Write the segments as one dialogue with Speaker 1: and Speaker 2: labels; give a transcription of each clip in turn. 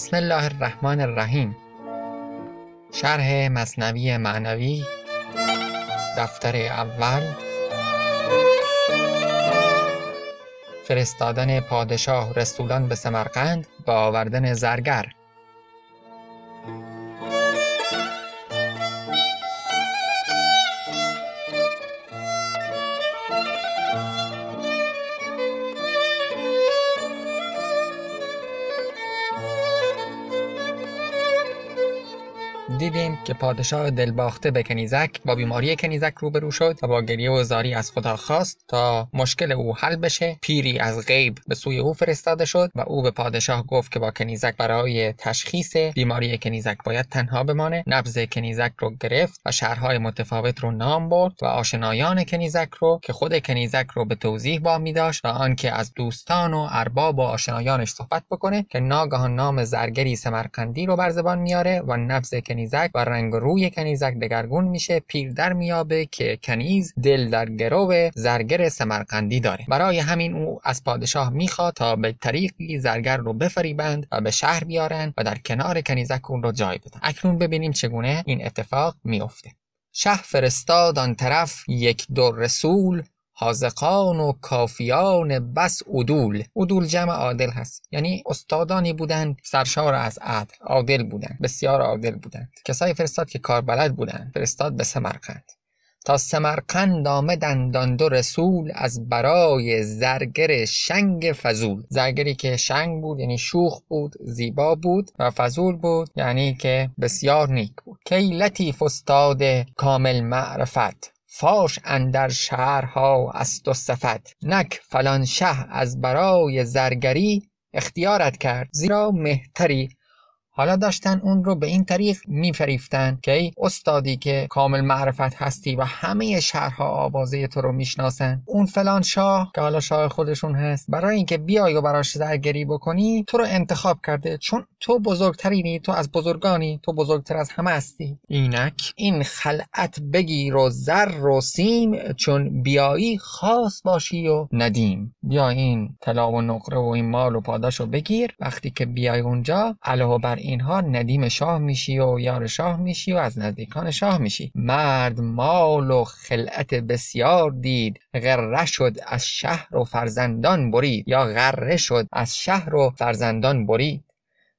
Speaker 1: بسم الله الرحمن الرحیم. شرح مصنوی معنوی دفتر اول. فرستادن پادشاه رسولان به سمرقند با آوردن زرگر. که پادشاه دلباخته به کنیزک با بیماری کنیزک روبرو شد و با گریه و زاری از خدا خواست تا مشکل او حل بشه. پیری از غیب به سوی او فرستاده شد و او به پادشاه گفت که با کنیزک برای تشخیص بیماری کنیزک باید تنها بمانه. نبز کنیزک رو گرفت و شهرهای متفاوت رو نام برد و آشنایان کنیزک رو که خود کنیزک رو به توضیح با می داشت و آنکه از دوستان و ارباب و آشنایانش صحبت بکنه که ناگهان نام زرگری سمرقندی رو بر زبان میاره و نبز کنیزک و رنگ روی کنیزک دگرگون میشه پیر در میابه که کنیز دل در گرو زرگر سمرقندی داره. برای همین او از پادشاه می‌خواد تا به طریقی زرگر رو بفریبند و به شهر بیارن و در کنار کنیزک اون رو جای بدن. اکنون ببینیم چگونه این اتفاق میافته شه فرستاد آن طرف یک دو رسول حاذقان و کافیان بس عدول. عدول جمع عادل هست. یعنی استادانی بودند سرشار از عدل. عادل بودند بسیار عادل بودند. کسایی فرستاد که کاربلد بودند فرستاد به سمرقند. تا سمرقند آمدند دو رسول از برای زرگر شنگ فضول. زرگری که شنگ بود یعنی شوخ بود زیبا بود و فضول بود یعنی که بسیار نیک بود. کی لطیف استاد کامل معرفت. فاش اندر شهرها است و صفت. نک فلان شه از برای زرگری اختیارت کرد. زیرا مهتری حالا داشتن اون رو به این طریق میفریفتن که ای استادی که کامل معرفت هستی و همه شهرها آوازه تو رو می‌شناسن. اون فلان شاه که حالا شاه خودشون هست برای اینکه بیای و براش زرگری بکنی تو رو انتخاب کرده. چون تو بزرگترینی تو از بزرگانی تو بزرگتر از همه هستی. اینک این خلعت بگیر و زر و سیم چون بیایی خاص باشی و ندیم. بیا این طلا و نقره و این مال و پاداش رو بگیر. وقتی که بیای اونجا علاوه بر اینها ندیم شاه میشی و یار شاه میشی و از نزدیکان شاه میشی. مرد مال و خلعت بسیار دید. غره شد از شهر و فرزندان برید. یا غره شد از شهر و فرزندان برید.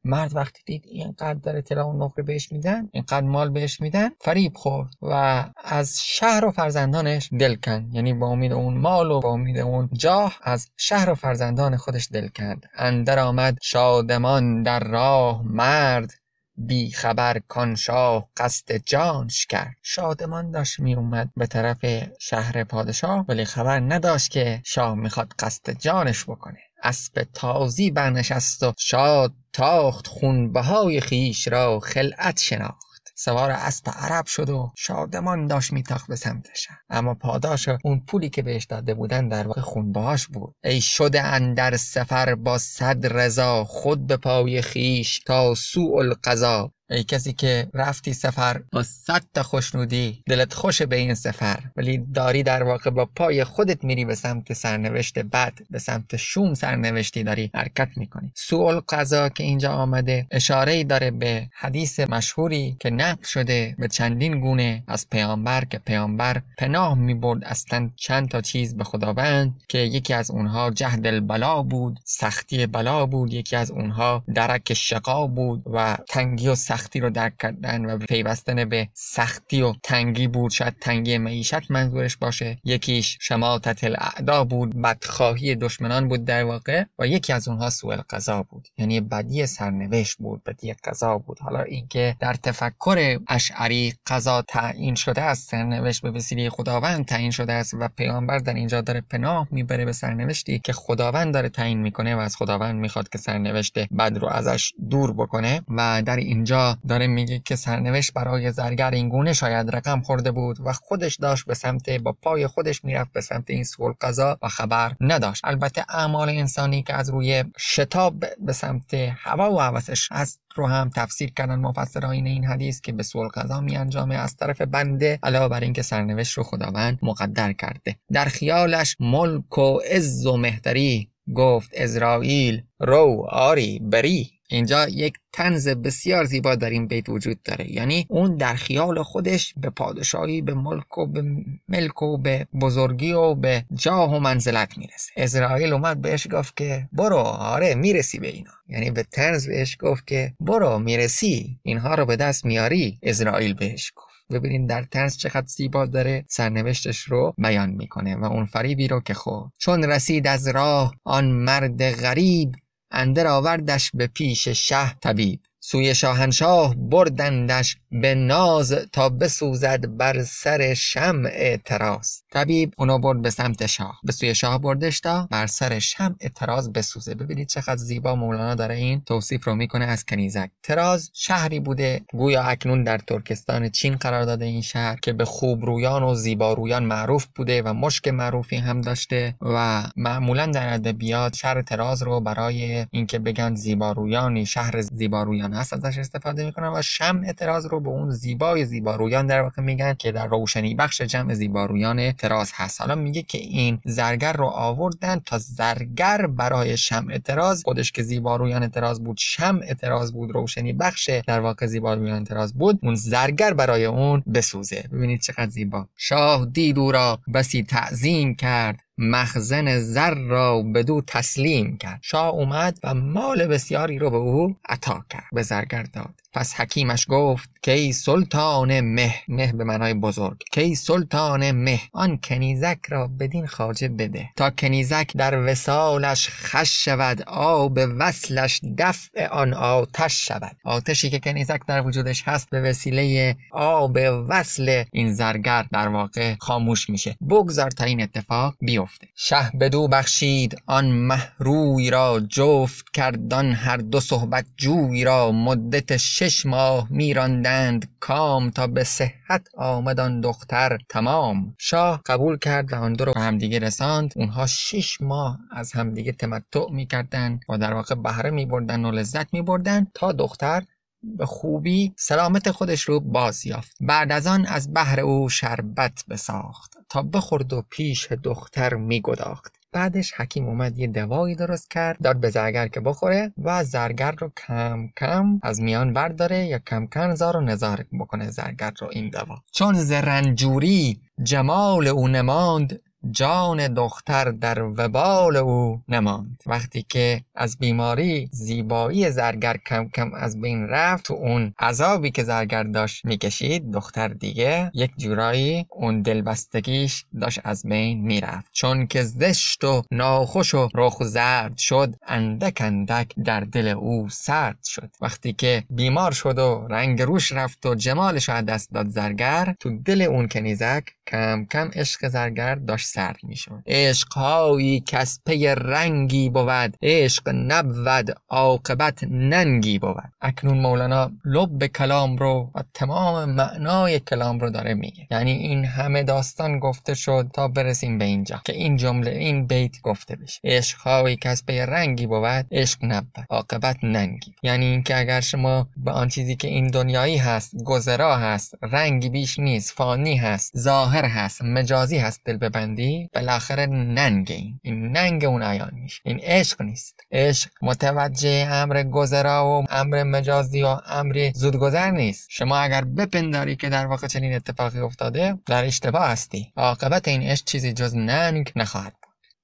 Speaker 1: مرد وقتی دید اینقدر داره طلا و نقره بهش میدن اینقدر مال بهش میدن فریب خورد و از شهر و فرزندانش دل کن یعنی با امید اون مال و با امید اون جاه از شهر و فرزندان خودش دل کند. اندر آمد شادمان در راه مرد بی خبر کان شاه قصد جانش کرد. شادمان داشت می اومد به طرف شهر پادشاه ولی خبر نداشت که شاه می‌خواد قصد جانش بکنه. اسب تازی برنشست و شاد تاخت خونبهای خیش را خلعت شناخت. سوار اسب عرب شد و شادمان داشت میتاخت به سمتش. اما پاداش اون پولی که بهش داده بودن در واقع خونبهاش بود. ای شده اندر سفر با صد رضا خود به پای خیش تا سوء القضا ای کسی که رفتی سفر با صد تا خوشنودی دلت خوش به این سفر ولی داری در واقع با پای خودت میری به سمت سرنوشت بد به سمت شوم سرنوشتی داری حرکت می‌کنی. سوء القضا که اینجا آمده اشاره ای داره به حدیث مشهوری که نقل شده به چندین گونه از پیامبر که پیامبر پناه می‌برد اصلا چند تا چیز به خداوند که یکی از اونها جهد البلا بود سختی بلا بود یکی از اونها درک شقا بود و تنگی و سختی سختی رو درک کردن و پیوستن به سختی و تنگی بود. شاید تنگی معیشت منظورش باشه. یکیش شماتت الاعدا بود. بدخواهی دشمنان بود در واقع و یکی از اونها سوء القضا بود. یعنی بدی سرنوشت بود بدی قضا بود. حالا اینکه در تفکر اشعری قضا تعیین شده است سرنوشت به وسیله خداوند تعیین شده است و پیامبر در اینجا داره پناه می‌بره به سرنوشتی که خداوند داره تعیین می‌کنه و از خداوند می‌خواد که سرنوشت بد رو ازش دور بکنه. و در اینجا داره میگه که سرنوشت برای زرگر اینگونه شاید رقم خورده بود و خودش داشت به سمت با پای خودش می‌رفت به سمت این سول قضا و خبر نداشت. البته اعمال انسانی که از روی شتاب به سمت هوا و هوسش هست رو هم تفسیر کردن مفسرین این حدیث که به سول قضا می انجامه از طرف بنده علاوه بر اینکه سرنوشت رو خداوند مقدر کرده. در خیالش ملک و عز و مهتری گفت ازرائیل رو آری بری. اینجا یک تنز بسیار زیبا در این بیت وجود داره. یعنی اون در خیال خودش به پادشاهی به ملک و به ملک و به بزرگی و به جاه و منزلت می‌رسه. اسرائیل اومد بهش گفت که برو آره می‌رسی به اینا. یعنی به تنز بهش گفت که برو می‌رسی اینها رو به دست میاری اسرائیل بهش گفت. ببینید در تنز چقدر زیبا داره سرنوشتش رو بیان می‌کنه و اون فریبی رو که خود چون رسید از راه آن مرد غریب اندر آوردش به پیش شه طبیب. سوی شاهنشاه بردندش به ناز تا بسوزد بر سر شمع تراز طبیب اونو برد به سمت شاه. به سوی شاه بردش تا بر سر شمع تراز بسوزه. ببینید چقدر زیبا مولانا داره این توصیف رو می‌کنه از کنیزک. تراز شهری بوده. گویا اکنون در ترکستان چین قرار داده این شهر که به خوب رویان و زیبارویان معروف بوده و مشک معروفی هم داشته و معمولا در ادبیات شهر تراز رو برای اینکه بگن زیبارویانی شهر زیبارویان هست ازش استفاده می‌کنن و شمع اعتراض رو به اون زیبای زیبارویان در واقع میگن که در روشنی بخش جمع زیبارویان تراز هست. حالا میگه که این زرگر رو آوردن تا زرگر برای شمع اعتراض. خودش که زیبارویان اعتراض بود شمع اعتراض بود روشنی بخش در واقع زیبارویان اعتراض بود اون زرگر برای اون بسوزه. ببینید چقدر زیبا. شاه دید را بسی تعظیم کرد. مخزن زر را به دو تسلیم کرد. شاه اومد و مال بسیاری رو به او عطا کرد به زرگر داد. پس حکیمش گفت که ای سلطان مه. مه به معنای بزرگ. که ای سلطان مه آن کنیزک را بدین خاجه بده. تا کنیزک در وسالش خش شود آب وصلش دفع آن آتش شود. آتشی که کنیزک در وجودش هست به وسیله آب وصل این زرگر در واقع خاموش میشه. بگذار تا این اتفاق بیفته. شه بدو بخشید آن محروی را جفت کردان هر دو صحبت جوی را مدت شش ماه میراندند کام تا به صحت آمدان دختر تمام. شاه قبول کرد و آن دو رو همدیگه رساند. اونها شش ماه از همدیگه تمتع می‌کردن و در واقع بهره میبردن و لذت میبردن تا دختر به خوبی سلامت خودش رو باز یافت. بعد از آن از بهر او شربت بساخت تا بخورد و پیش دختر میگداخت. بعدش حکیم اومد یه دوایی درست کرد داد به زرگر که بخوره و زرگر رو کم کم از میان برداره یا کم کم زار و نزار بکنه زرگر رو این دوا. چون زرنجوری جمال او نماند جان دختر در وبال او نماند. وقتی که از بیماری زیبایی زرگر کم کم از بین رفت تو اون عذابی که زرگر داشت می‌کشید دختر دیگه یک جورایی اون دلبستگیش داشت از بین می‌رفت. چون که زشت و ناخوش و رخ زرد شد اندک اندک در دل او سرد شد. وقتی که بیمار شد و رنگ روش رفت و جمالش از دست داد زرگر تو دل اون کنیزک کم کم عشق زرگر داشت سرد می‌شد. عشقهایی کز پی رنگی بود عشق نبود عاقبت ننگی بود. اکنون مولانا لب کلام رو و تمام معنای کلام رو داره میگه. یعنی این همه داستان گفته شد تا برسیم به اینجا که این جمله این بیت گفته بشه. عشقهایی کز پی رنگی بود عشق نبود عاقبت ننگی یعنی اینکه اگر شما به آن چیزی که این دنیایی هست گذرا هست رنگی بیش نیست فانی هست ظاهر هست مجازی هست دل ببندی بالاخره ننگ این. این ننگ اون عیان میشه. این عشق نیست. عشق متوجه امر گذرا و امر مجازی و امر زودگذر نیست. شما اگر بپنداری که در واقع چنین اتفاقی افتاده در اشتباه هستی. عاقبت این عشق چیزی جز ننگ نخواهد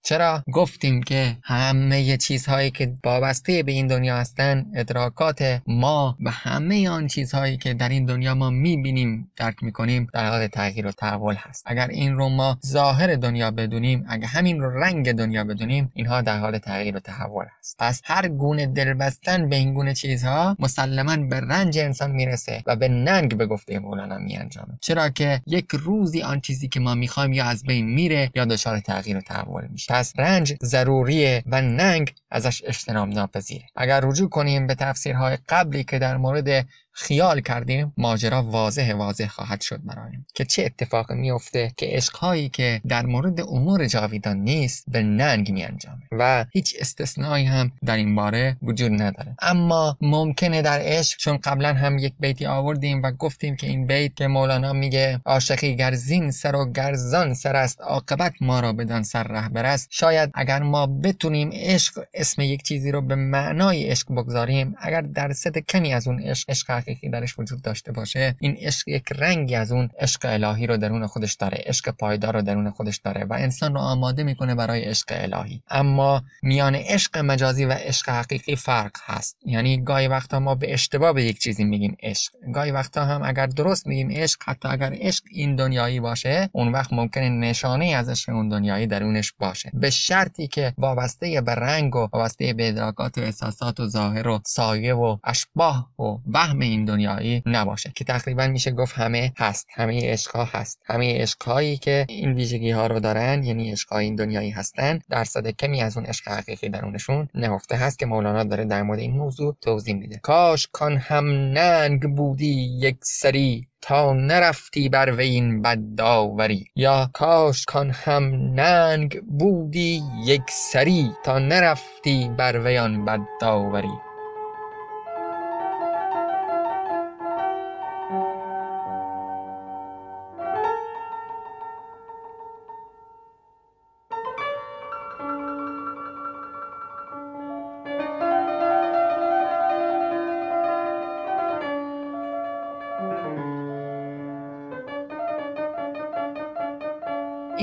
Speaker 1: چرا گفتیم که همه چیزهایی که وابسته به این دنیا هستن ادراکات ما و همه آن چیزهایی که در این دنیا ما می‌بینیم درک می‌کنیم در حال تغییر و تحول هست. اگر این رو ما ظاهر دنیا بدونیم اگر همین رو رنگ دنیا بدونیم اینها در حال تغییر و تحول هست. پس هر گونه دلبستن به این گونه چیزها مسلما به رنج انسان می‌رسه و به ننگ به گفته مولانا میانجامه. چرا که یک روزی آن چیزی که ما می‌خوایم یا از بین میره یا دچار تغییر و تحول میشه. پس رنج ضروریه و ننگ ازش اجتناب ناپذیره اگر رجوع کنیم به تفسیرهای قبلی که در مورد خیال کردیم ماجرا واضح واضح خواهد شد برایم که چه اتفاقی میفته که عشقهایی که در مورد امور جاویدان نیست به ننگ می انجامه و هیچ استثنایی هم در این باره وجود نداره. اما ممکنه در عشق چون قبلا هم یک بیتی آوردیم و گفتیم که این بیت که مولانا میگه عاشقی گر زین سر و گرزان سر است عاقبت ما را بدان سر رهبر است شاید اگر ما بتونیم عشق اسم یک چیزی رو به معنای عشق بگذاریم اگر درصد کمی از اون عشق عشق حقیقی درش وجود داشته باشه این عشق یک رنگی از اون عشق الهی رو درون خودش داره عشق پایدار رو درون خودش داره و انسان رو آماده می‌کنه برای عشق الهی. اما میان عشق مجازی و عشق حقیقی فرق هست. یعنی گاهی وقتا ما به اشتباه به یک چیزی میگیم عشق. گاهی وقتا هم اگر درست میگیم عشق حتی اگر عشق این دنیایی باشه اون وقت ممکنه نشانه از عشق اون دنیایی درونش باشه. به شرطی که وابسته به رنگ و وابسته به ادراکات و احساسات و ظاهر و سایه و اشباه و وهم دنیایی نباشه که تقریبا میشه گفت همه هست همه عشق هست. همه عشق هایی که این ویژگی ها رو دارن یعنی عشق این دنیایی هستن درصد کمی از اون عشق حقیقی درونشون نهفته هست که مولانا داره در مورد این موضوع توضیح میده. کاش کان هم ننگ بودی یک سری تا نرفتی بر وی این بد داوری. یا کاش کان هم ننگ بودی یک سری تا نرفتی بر وی آن بد داوری.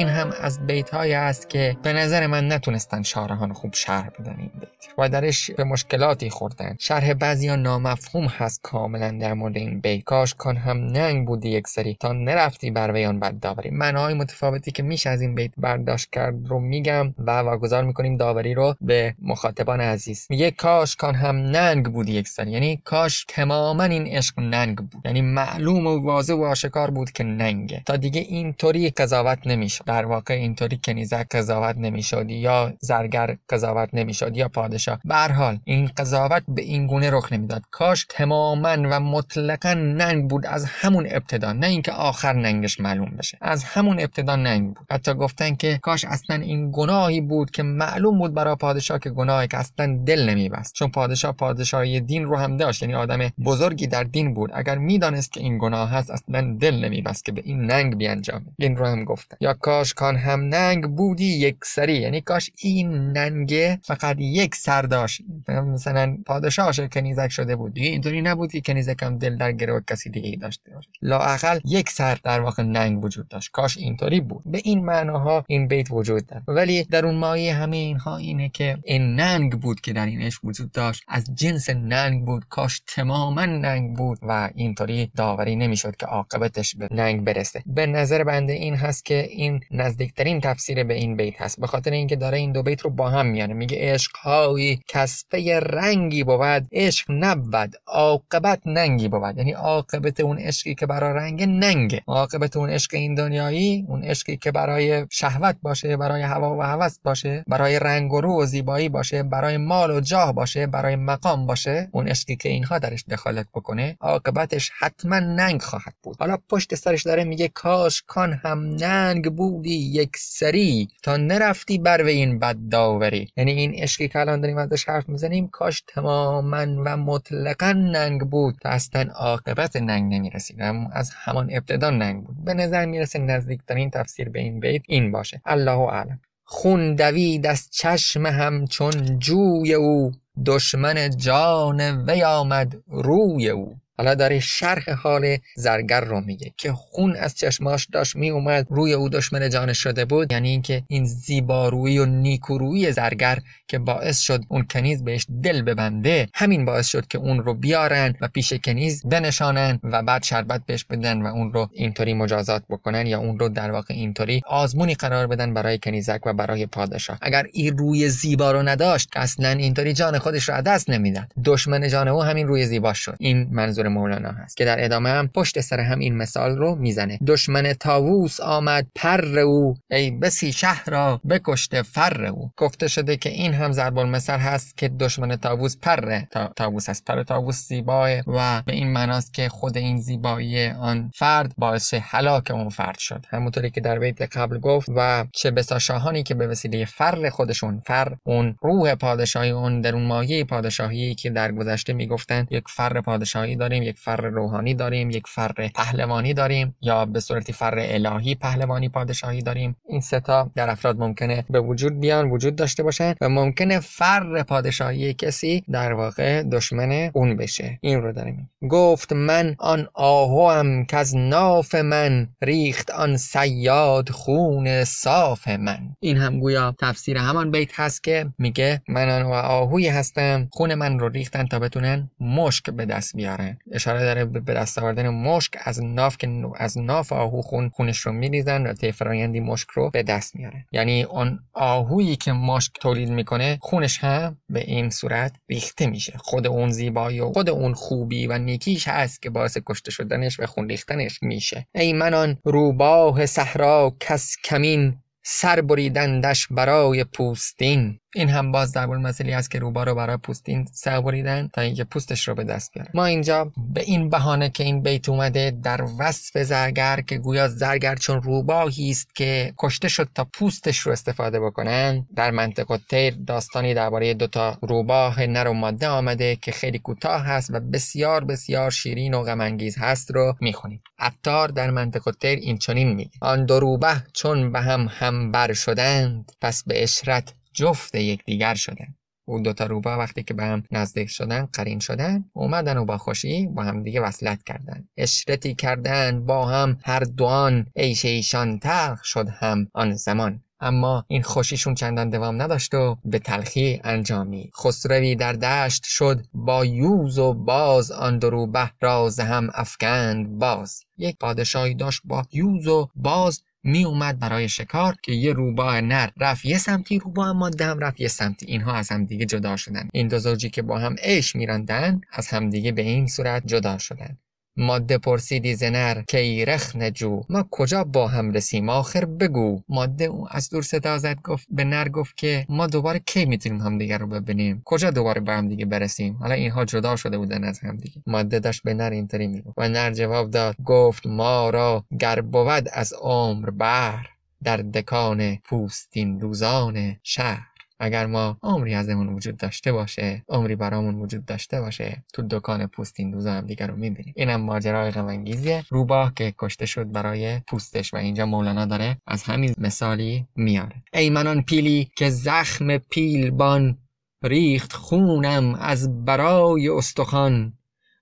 Speaker 1: این هم از بیت های است که به نظر من نتونستن شارحان خوب شرح بدن این بیت و درش به مشکلاتی خوردن. شرح بعضی ها نامفهوم هست کاملا در مورد این بیت. کاش کان هم ننگ بودی یک سری تا نرفتی بر ویان بد داوری معناهای متفاوتی که میشه از این بیت برداشت کرد رو میگم و واگذار می‌کنیم داوری رو به مخاطبان عزیز. میگه کاش کان هم ننگ بودی یک سری. یعنی کاش تماما این عشق ننگ بود. یعنی معلوم و واضح و آشکار بود که ننگه. تا دیگه اینطوری قضاوت نمیشه در واقع اینطوری کنیزک قضاوت نمی‌شد یا زرگر قضاوت نمی‌شد یا پادشاه. به حال این قضاوت به این گونه رخ نمی‌داد. کاش تماما و مطلقا ننگ بود از همون ابتدا نه اینکه آخر ننگش معلوم بشه. از همون ابتدا ننگ بود. حتی گفتن که کاش اصلا این گناهی بود که معلوم بود برای پادشاه که گناهی که اصلا دل نمیبست. چون پادشاه پادشاهی دین رو هم داشت یعنی آدم بزرگی در دین بود. اگر می‌دانست که این گناه هست اصلا دل نمیبست که به این ننگ بیانجامه این رو هم گفتن یا کاش کان هم ننگ بودی یک سری. یعنی کاش این ننگه فقط یک سر داشت. مثلا پادشاه کنیزک شده بود. دیگه اینطوری نبود که کنیزک هم دل در گروه کسی دیگه داشته باشه. لااقل یک سر در واقع ننگ وجود داشت. کاش اینطوری بود. به این معناها این بیت وجود داره ولی در اون مایه همه اینها اینه که این ننگ بود که در این عشق وجود داشت. از جنس ننگ بود. کاش تماما ننگ بود و اینطوری داوری نمی‌شد که عاقبتش به ننگ برسه. به نظر بنده این هست که این نزدیکترین تفسیر به این بیت هست. به خاطر اینکه داره این دو بیت رو با هم میانه میگه عشق های کسفه رنگی بود. عشق نبود. عاقبت ننگی بود. یعنی عاقبت اون عشقی که برای رنگ ننگه. عاقبت اون عشق این دنیایی اون عشقی که برای شهوت باشه برای هوا و هوس باشه برای رنگ و رو و زیبایی باشه برای مال و جاه باشه برای مقام باشه اون عشقی که اینها درش دخالت بکنه عاقبتش حتما ننگ خواهد بود. حالا پشت سرش داره میگه کاش کان هم ننگ بودی یک سری تا نرفتی بر و این بد داوری. یعنی این عشقی که الان داریم ازش حرف می‌زنیم کاش تماما و مطلقا ننگ بود. تا اصلا عاقبت ننگ نمی‌رسید. از همان ابتدا ننگ بود. به نظر می‌رسه نزدیکترین تفسیر به این بیت این باشه. الله اعلم. خون دوید از چشم همچون جوی او. دشمن جان وی آمد روی او. حالا داره شرح حال زرگر رو میگه که خون از چشماش داشت می اومد روی او دشمن جانش شده بود. یعنی اینکه این زیبارویی و نیکورویی زرگر که باعث شد اون کنیز بهش دل ببنده همین باعث شد که اون رو بیارن و پیش کنیز بنشانن و بعد شربت بهش بدن و اون رو اینطوری مجازات بکنن یا اون رو در واقع اینطوری آزمونی قرار بدن برای کنیزک و برای پادشاه. اگر این روی زیبا رو نداشت اصلا اینطوری جان خودش رو دست نمی‌داد. دشمن جان او همین روی زیبا شد. این منظور منظور مولانا هست که در ادامه هم پشت سر هم این مثال رو می‌زنه. دشمن طاووس آمد پر او ای بسی شه را بکشته فر او. گفته شده که این هم ضرب المثل هست که دشمن طاووس پره طا... طاووس هست. پر طاووس زیباه و به این معناست که خود این زیبایی آن فرد باعث هلاک اون فرد شد. همونطوری که در بیت قبل گفت و چه بسا شاهانی که به وسیله فر خودشون فر اون روح پادشاهی اون در اون مایه پادشاهی که در گذشته می‌گفتن یک فر پادشاهی داریم یک فر روحانی داریم یک فر پهلوانی داریم یا به صورتی فر الهی پهلوانی پادشاهی داریم. این سه تا در افراد ممکنه به وجود بیان وجود داشته باشن و ممکنه فر پادشاهی کسی در واقع دشمن اون بشه. این رو داریم. گفت من آن آهوام که از ناف من ریخت آن سیاد خون صاف من. این هم گویا تفسیر همان بیت هست که میگه من آن آهوی هستم خون من رو ریختن تا بتونن مشک به دست بیارن. اشاره داره به دست آوردن مشک. از ناف که از ناف آهو خون خونش رو میریزن و طی فرایندی مشک رو به دست میارن. یعنی اون آهویی که مشک تولید می‌کنه خونش هم به این صورت ریخته میشه. خود اون زیبایی و خود اون خوبی و نیکیش هست که باعث کشته شدنش و خون ریختنش میشه. ای منان روباه صحرا کس کمین سر بریدندش برای پوستین. این هم باز در مسئله است که روبا رو برای پوستین سر بریدن تا اینکه پوستش رو به دست بیاره. ما اینجا به این بهانه که این بیت اومده در وصف زرگر که گویا زرگر چون روباهی است که کشته شد تا پوستش رو استفاده بکنن در منطقه تیر داستانی درباره دوتا روباه نر و ماده آمده که خیلی کوتاه هست و بسیار بسیار شیرین و غم هست رو می‌خونیم. عطار در منطقه تیر این چنین میگه. آن دو روبه چون به هم هم بر شدند پس به اشرت جفت یکدیگر شدن. اون دوتا روبا وقتی که به هم نزدیک شدن قرین شدن اومدن و با خوشی با هم دیگه وصلت کردن. اشرتی کردن با هم هر دوان عیش ایشان تلخ شد هم آن زمان. اما این خوشیشون چندان دوام نداشت و به تلخی انجامی خسروی در دشت شد با یوز و باز آن دروبه راز هم افکند باز. یک پادشاهی داشت با یوز و باز می اومد برای شکار که یه روباه نر رفت یه سمتی روباه ماده هم رفت یه سمتی. اینها از هم دیگه جدا شدن. این دو زوجی که با هم عیش میراندن از همدیگه به این صورت جدا شدن. ماده پرسیدی زنر کی رخ نجو ما کجا با هم رسیم؟ آخر بگو. ماده اون از دور صدا زد گفت به نر گفت که ما دوباره کی می‌تونیم همدیگه رو ببینیم؟ کجا دوباره به هم دیگه برسیم؟ حالا اینها جدا شده بودن از هم دیگه. ماده داشت به نر اینطوری می‌گفت. و نر جواب داد گفت ما را گر بود از عمر بر در دکان پوستین دوزان شهر. اگر ما عمری ازمون وجود داشته باشه عمری برامون وجود داشته باشه تو دکان پوستین دوزا هم دیگر رو می‌بینیم. اینم ماجرای غم روباه که کشته شد برای پوستش و اینجا مولانا داره از همین مثالی میاره. ای منان پیلی که زخم پیلبان ریخت خونم از برای استخوان.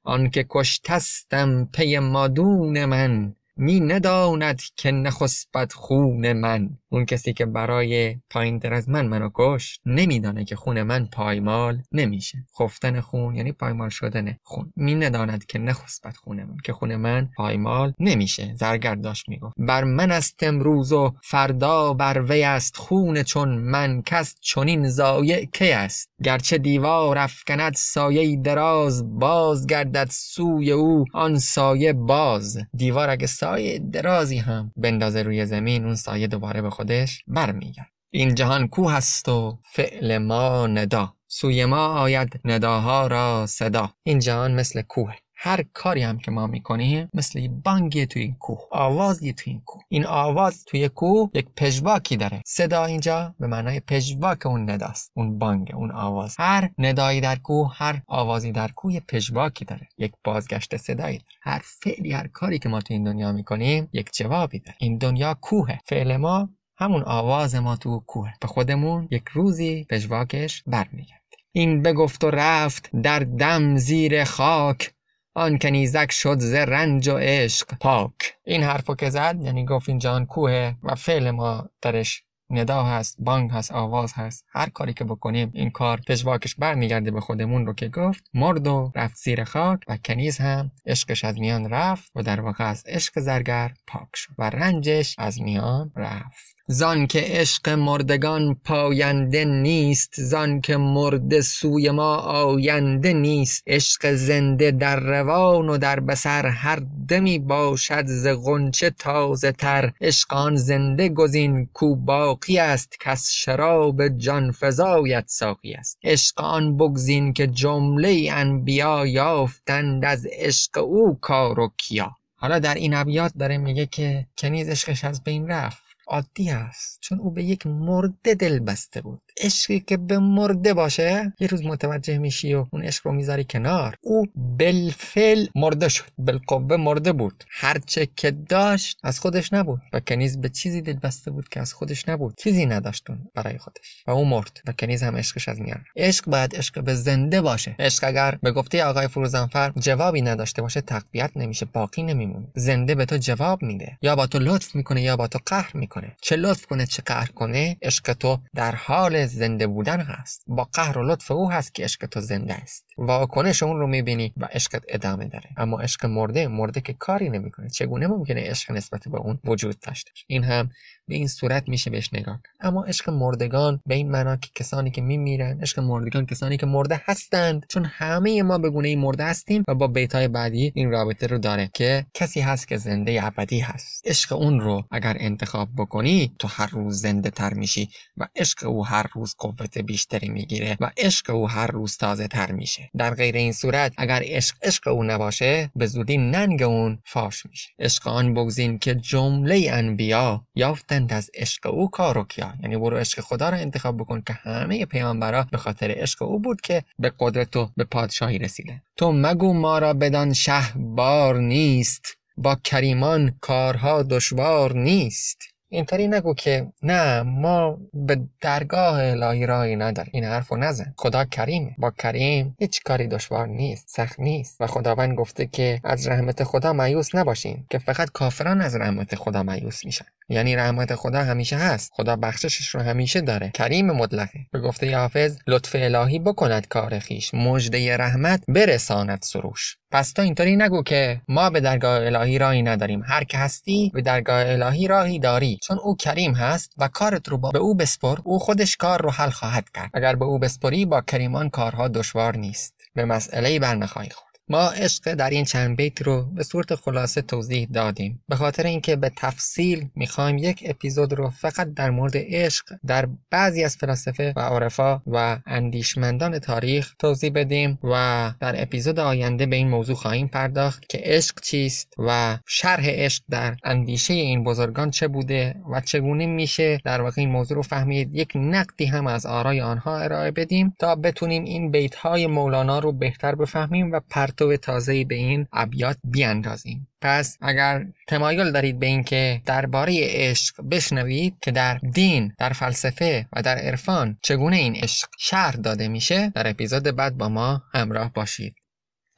Speaker 1: آنکه کشتستم پی مادون من می نداند که نخسبت خون من. اون کسی که برای پایین تر از من منو کشت نمیدانه که خون من پایمال نمیشه. خفتن خون یعنی پایمال شدن خون. می نداند که نخسبت خون من که خون من پایمال نمیشه. زرگرد داشت می‌گفت. بر من است امروز و فردا بر وی است خون چون من. کس چنین زایع کی است؟ گرچه دیوار افکند سایه دراز باز گردد سوی او آن سایه باز. دیوار اگه سایه درازی هم بندازه روی زمین اون سایه دوباره به خودش برمیگرد. این جهان کو هست و فعل ما ندا. سوی ما آید نداها را صدا. این جهان مثل کوه. هر کاری هم که ما می‌کنیم مثل یه بانگی توی این کوه. آوازی توی این کوه. این آواز توی کوه یک پژواکی داره. صدا اینجا به معنای پژواک اون نداست. اون بانگ اون آواز. هر ندایی در کوه هر آوازی در کوه پژواکی داره. یک بازگشت صدایی داره. هر فعلی هر کاری که ما توی این دنیا می‌کنیم یک جوابی داره. این دنیا کوه. فعل ما همون آواز ما تو کوه. به خودمون یک روزی پژواکش برمیگرده این بگفت و رفت در دم زیر خاک. آن کنیزک شد ز رنج و عشق پاک. این حرفو که زد یعنی گفت این جان کوه و فعل ما درش ندا هست بانگ هست آواز هست. هر کاری که بکنیم این کار پژواکش برمیگرده به خودمون رو که گفت. مرد و رفت زیر خاک و کنیز هم عشقش از میان رفت و در واقع از عشق زرگر پاک شد و رنجش از میان رفت. زان که عشق مردگان پاینده نیست زان که مرده سوی ما آینده نیست. عشق زنده در روان و در بسر هر دمی باشد ز غنچه تازه تر. عشق آن زنده گزین کو باقی است کس شراب جان فزایت ساقی است. عشق آن بگزین که جمله انبیا یافتند از عشق او کار و کیا. حالا در این ابیات داره میگه که کنیز عشقش از بین رفت. عادی است. چون او به یک مرده دل بسته بود. عشقی که به مرده باشه یه روز متوجه میشی و اون عشق رو می‌ذاری کنار. او بالفعل مرده شد. بالقوه مرده بود. هرچه که داشت از خودش نبود و کنیز به چیزی دل بسته بود که از خودش نبود. چیزی نداشتون برای خودش. و او مرد و کنیز هم عشقش از میان عشق باید عشق به زنده باشه. عشق اگر به گفته آقای فروزانفر جوابی نداشته باشه تقویت نمیشه باقی نمیمونه. زنده به تو جواب میده. یا با تو لطف می‌کنه یا با تو قهر می‌کنه. چه لطف کنه چه قهر کنه عشق تو در حال زنده بودن هست. با قهر و لطف او هست که عشق تو زنده است. واکنش اون رو می‌بینی و عشقت ادامه داره. اما عشق مرده مرده که کاری نمی‌کنه. چگونه ممکنه عشق نسبت به اون وجود داشته این هم به این صورت میشه بهش نگاه اما عشق مردگان به این معنا که کسانی که میمیرن عشق مردگان کسانی که مرده هستند چون همه ما به گونه مرده هستیم و با بیتای بعدی این رابطه رو داره که کسی هست که زنده ابدی هست. عشق اون رو اگر انتخاب بکنی تو هر روز زنده تر میشی و عشق او هر روز قوت بیشتری می‌گیره و عشق او هر روز تازه تر میشه. در غیر این صورت اگر عشق عشق او نباشه به زودی ننگ اون فاش میشه. عشق آن بگزین که جمله انبیا یافتند از عشق او کار کیا یعنی برو عشق خدا رو انتخاب بکن که همه پیامبرا به خاطر عشق او بود که به قدرت و به پادشاهی رسیده. تو مگو ما را بدان شه بار نیست. با کریمان کارها دشوار نیست. اینطوری نگو که نه ما به درگاه الهی راهی نداریم این حرف نزن. خدا کریمه با کریم هیچ کاری دشوار نیست سخت نیست. و خداوند گفته که از رحمت خدا مایوس نباشین که فقط کافران از رحمت خدا مایوس میشن. یعنی رحمت خدا همیشه هست. خدا بخششش رو همیشه داره. کریم مطلقه. به گفته حافظ لطف الهی بکند کار خیش. مژده رحمت برساند سروش. پس تو اینطوری نگو که ما به درگاه الهی راهی نداریم. هر که هستی به درگاه الهی راهی داری. چون او کریم هست و کارت رو با به او بسپر او خودش کار رو حل خواهد کرد. اگر به او بسپری با کریمان کارها دشوار نیست. به مسئله برنخواهی خورد. ما عشق در این چند بیت رو به صورت خلاصه توضیح دادیم. به خاطر اینکه به تفصیل می‌خوایم یک اپیزود رو فقط در مورد عشق در بعضی از فلاسفه و عرفا و اندیشمندان تاریخ توضیح بدیم و در اپیزود آینده به این موضوع خواهیم پرداخت که عشق چیست و شرح عشق در اندیشه این بزرگان چه بوده و چگونه میشه در واقع این موضوع رو فهمید. یک نقدی هم از آرای آنها ارائه بدیم تا بتونیم این بیت های مولانا رو بهتر بفهمیم و پرتو تازه‌ای به این ابیات بیاندازیم. پس اگر تمایل دارید به اینکه درباره عشق بشنوید که در دین در فلسفه و در عرفان چگونه این عشق شرح داده میشه در اپیزود بعد با ما همراه باشید.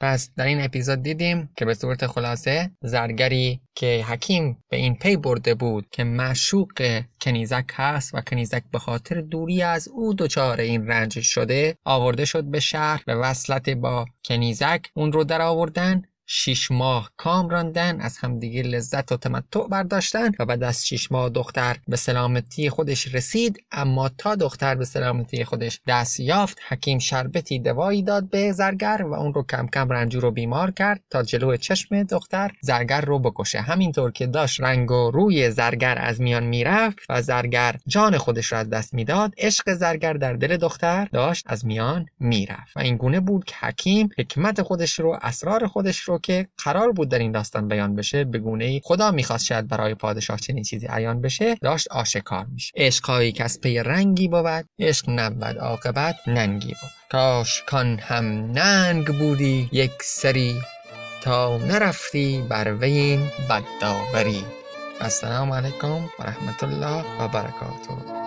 Speaker 1: پس در این اپیزود دیدیم که به صورت خلاصه زرگری که حکیم به این پی برده بود که معشوق کنیزک هست و کنیزک به خاطر دوری از او دچار این رنج شده آورده شد به شهر به وصلت با کنیزک اون رو در آوردن. شیش ماه کام راندن از همدیگه لذت و تمتع برداشتن و بعد از شیش ماه دختر به سلامتی خودش رسید. اما تا دختر به سلامتی خودش دست یافت حکیم شربتی دوایی داد به زرگر و اون رو کم کم رنجور و بیمار کرد تا جلو چشم دختر زرگر رو بکشه. همینطور که داشت رنگ و روی زرگر از میان می‌رفت و زرگر جان خودش را از دست می‌داد عشق زرگر در دل دختر داشت از میان می‌رفت. و این گونه بود که حکیم حکمت خودش رو اسرار خودش رو که قرار بود در این داستان بیان بشه به گونه ای خدا می‌خواست شاید برای پادشاه چنین چیزی عیان بشه داشت آشکار میشه. عشقهایی که از پی رنگی بود عشق نبود عاقبت ننگی بود. کاش کان هم ننگ بودی یک سری تا نرفتی بر وین بدداوری السلام علیکم و رحمت الله و برکاته.